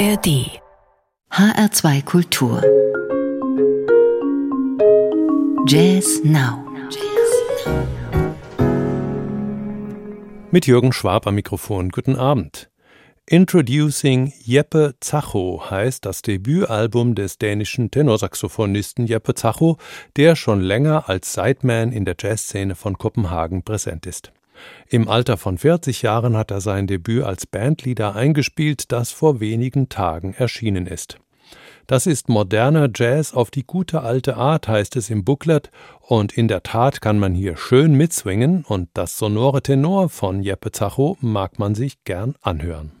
ARD HR2 Kultur Jazz Now Mit Jürgen Schwab am Mikrofon. Guten Abend. Introducing Jeppe Zacho heißt das Debütalbum des dänischen Tenorsaxophonisten Jeppe Zacho, der schon länger als Sideman in der Jazzszene von Kopenhagen präsent ist. Im Alter von 40 Jahren hat er sein Debüt als Bandleader eingespielt, das vor wenigen Tagen erschienen ist. Das ist moderner Jazz auf die gute alte Art, heißt es im Booklet, und in der Tat kann man hier schön mitswingen und das sonore Tenor von Jeppe Zacho mag man sich gern anhören.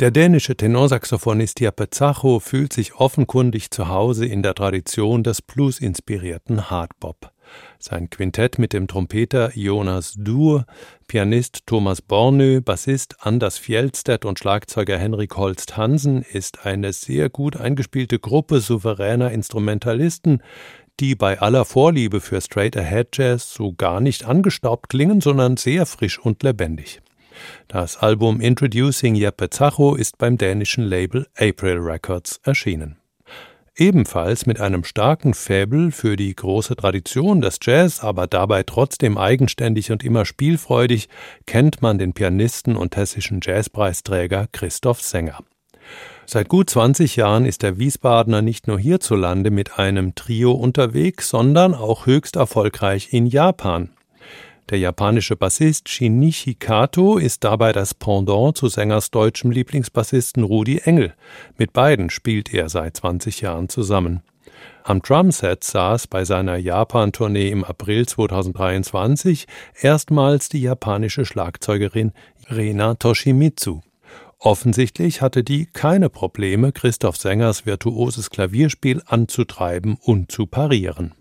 Der dänische Tenorsaxophonist Jeppe Zacho fühlt sich offenkundig zu Hause in der Tradition des blues-inspirierten Hardbop. Sein Quintett mit dem Trompeter Jonas Dur, Pianist Thomas Bornö, Bassist Anders Fjellstedt und Schlagzeuger Henrik Holst Hansen ist eine sehr gut eingespielte Gruppe souveräner Instrumentalisten, die bei aller Vorliebe für Straight Ahead Jazz so gar nicht angestaubt klingen, sondern sehr frisch und lebendig. Das Album Introducing Jeppe Zacho ist beim dänischen Label April Records erschienen. Ebenfalls mit einem starken Faible für die große Tradition des Jazz, aber dabei trotzdem eigenständig und immer spielfreudig, kennt man den Pianisten und hessischen Jazzpreisträger Christoph Sänger. Seit gut 20 Jahren ist der Wiesbadener nicht nur hierzulande mit einem Trio unterwegs, sondern auch höchst erfolgreich in Japan. Der japanische Bassist Shinichi Kato ist dabei das Pendant zu Sängers deutschem Lieblingsbassisten Rudi Engel. Mit beiden spielt er seit 20 Jahren zusammen. Am Drumset saß bei seiner Japan-Tournee im April 2023 erstmals die japanische Schlagzeugerin Rena Toshimitsu. Offensichtlich hatte die keine Probleme, Christoph Sängers virtuoses Klavierspiel anzutreiben und zu parieren.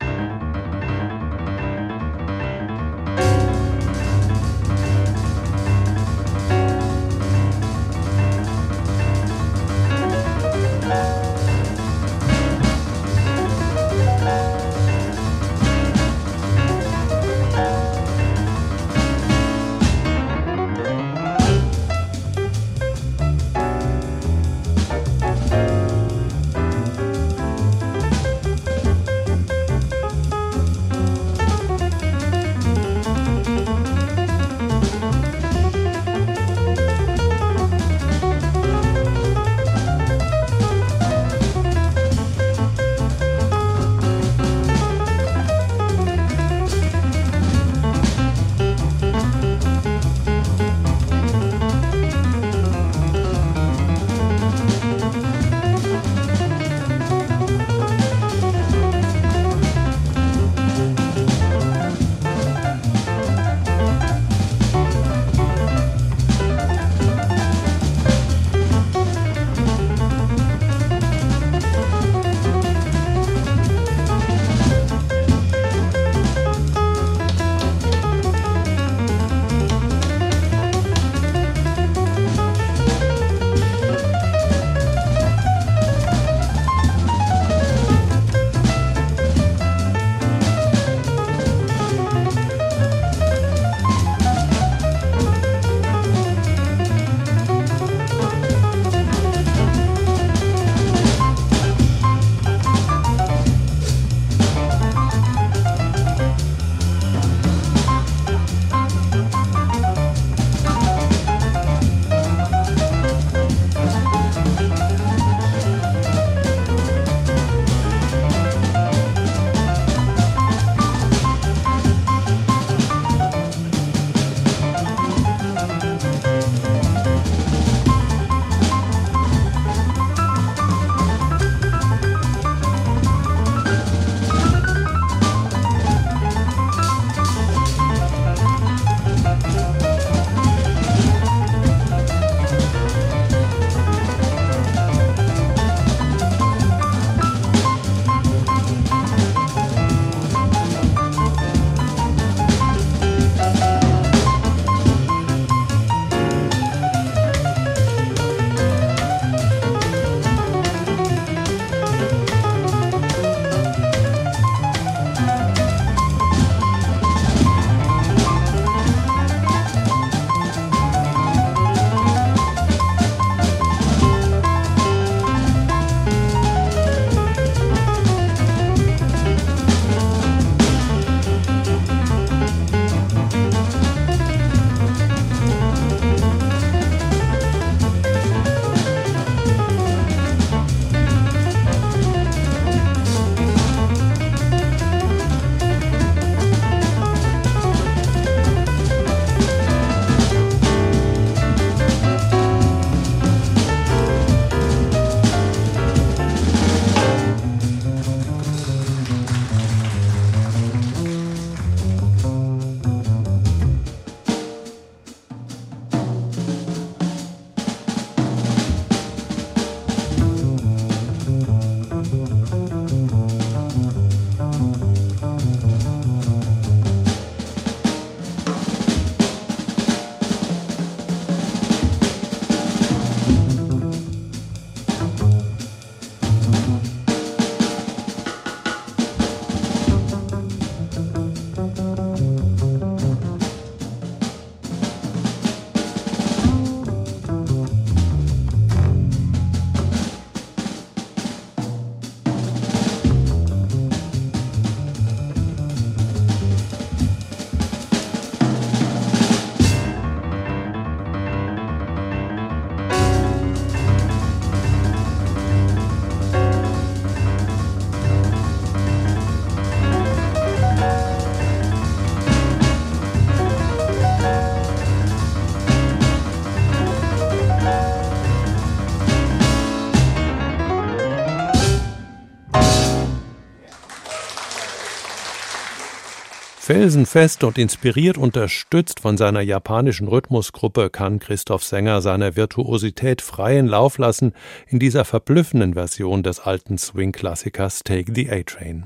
Felsenfest und inspiriert unterstützt von seiner japanischen Rhythmusgruppe kann Christoph Sänger seiner Virtuosität freien Lauf lassen in dieser verblüffenden Version des alten Swing-Klassikers Take the A-Train.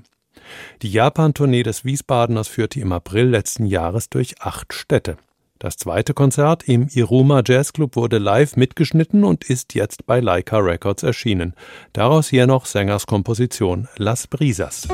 Die Japan-Tournee des Wiesbadeners führte im April letzten Jahres durch acht Städte. Das zweite Konzert im Iruma Jazz Club wurde live mitgeschnitten und ist jetzt bei Leica Records erschienen. Daraus hier noch Sängers Komposition Las Brisas.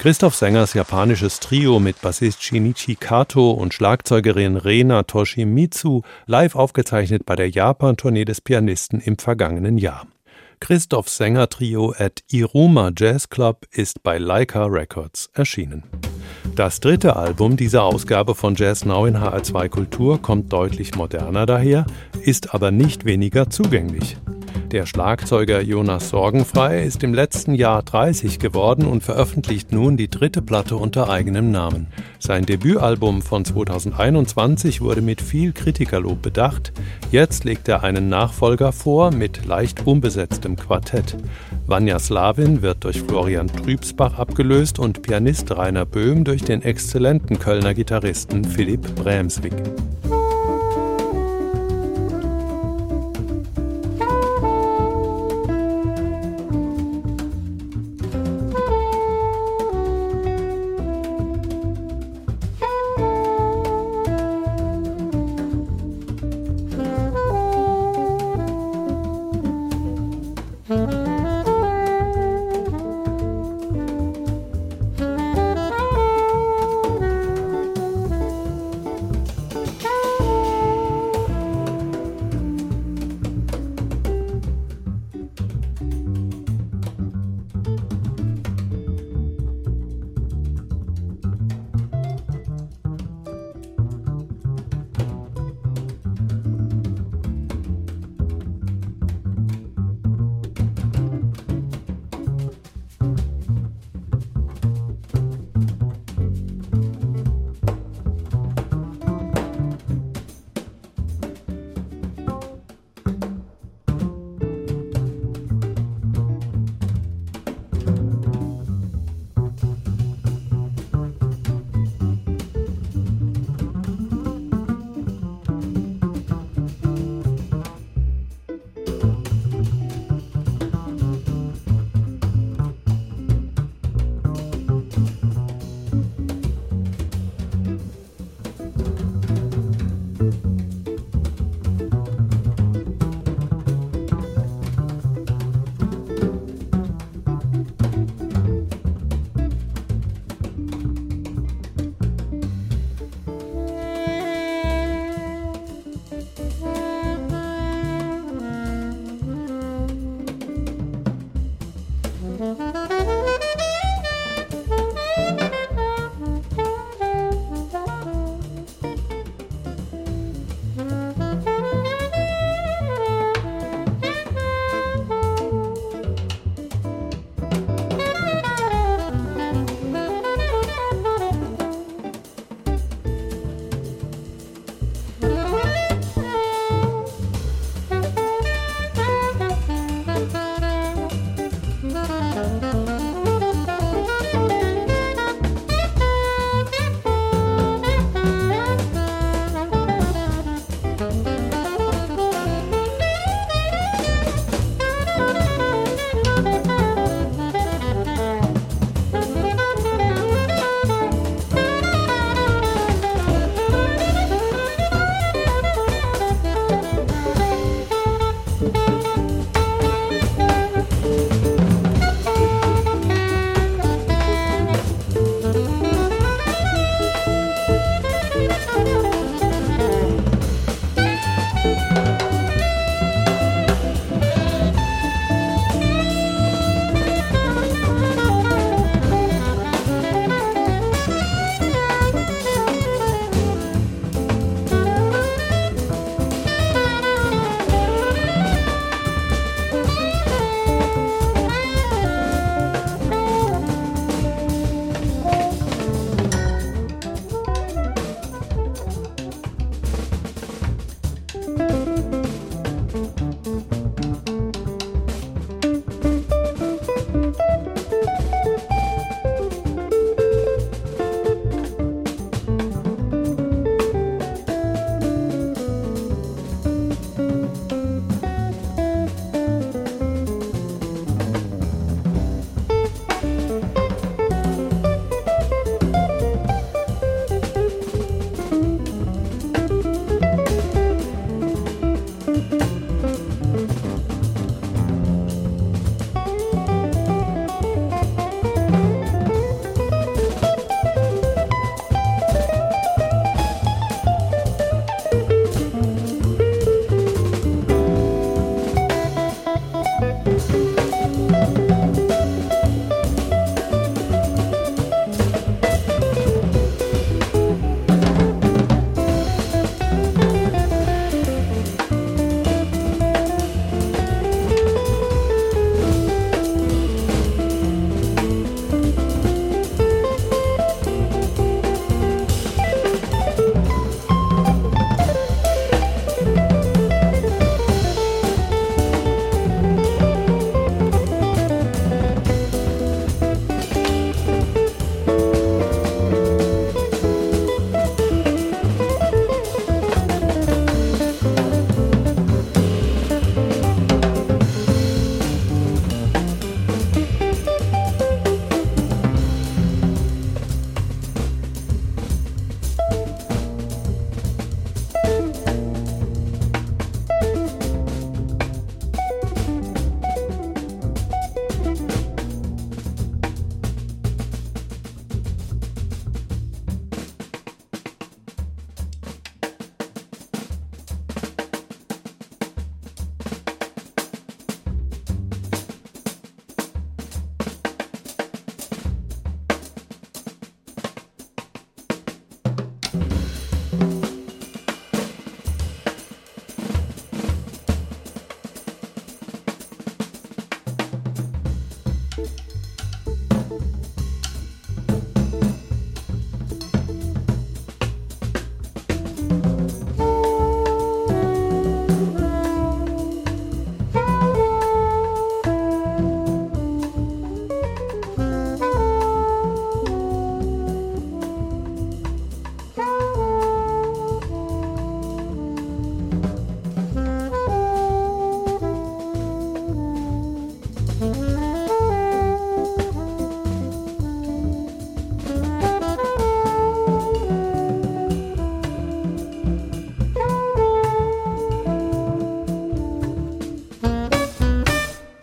Christoph Sängers japanisches Trio mit Bassist Shinichi Kato und Schlagzeugerin Rena Toshimitsu live aufgezeichnet bei der Japan-Tournee des Pianisten im vergangenen Jahr. Christoph Sänger Trio at Iruma Jazz Club ist bei Leica Records erschienen. Das dritte Album dieser Ausgabe von Jazz Now in HR2 Kultur kommt deutlich moderner daher, ist aber nicht weniger zugänglich. Der Schlagzeuger Jonas Sorgenfrei ist im letzten Jahr 30 geworden und veröffentlicht nun die dritte Platte unter eigenem Namen. Sein Debütalbum von 2021 wurde mit viel Kritikerlob bedacht. Jetzt legt er einen Nachfolger vor mit leicht unbesetztem Quartett. Vanya Slavin wird durch Florian Trübsbach abgelöst und Pianist Rainer Böhm durch den exzellenten Kölner Gitarristen Philipp Bremswig.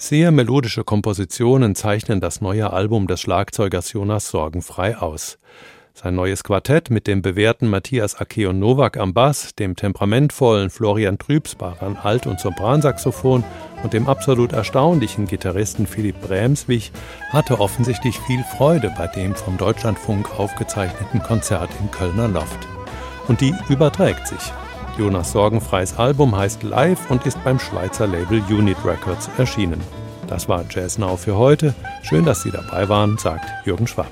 Sehr melodische Kompositionen zeichnen das neue Album des Schlagzeugers Jonas sorgenfrei aus. Sein neues Quartett mit dem bewährten Matthias Akeon Nowak am Bass, dem temperamentvollen Florian Trübsbach an Alt- und Sopransaxophon und dem absolut erstaunlichen Gitarristen Philipp Bremswig hatte offensichtlich viel Freude bei dem vom Deutschlandfunk aufgezeichneten Konzert im Kölner Loft. Und die überträgt sich. Jonas Sorgenfreies Album heißt Live und ist beim Schweizer Label Unit Records erschienen. Das war Jazz Now für heute. Schön, dass Sie dabei waren, sagt Jürgen Schwab.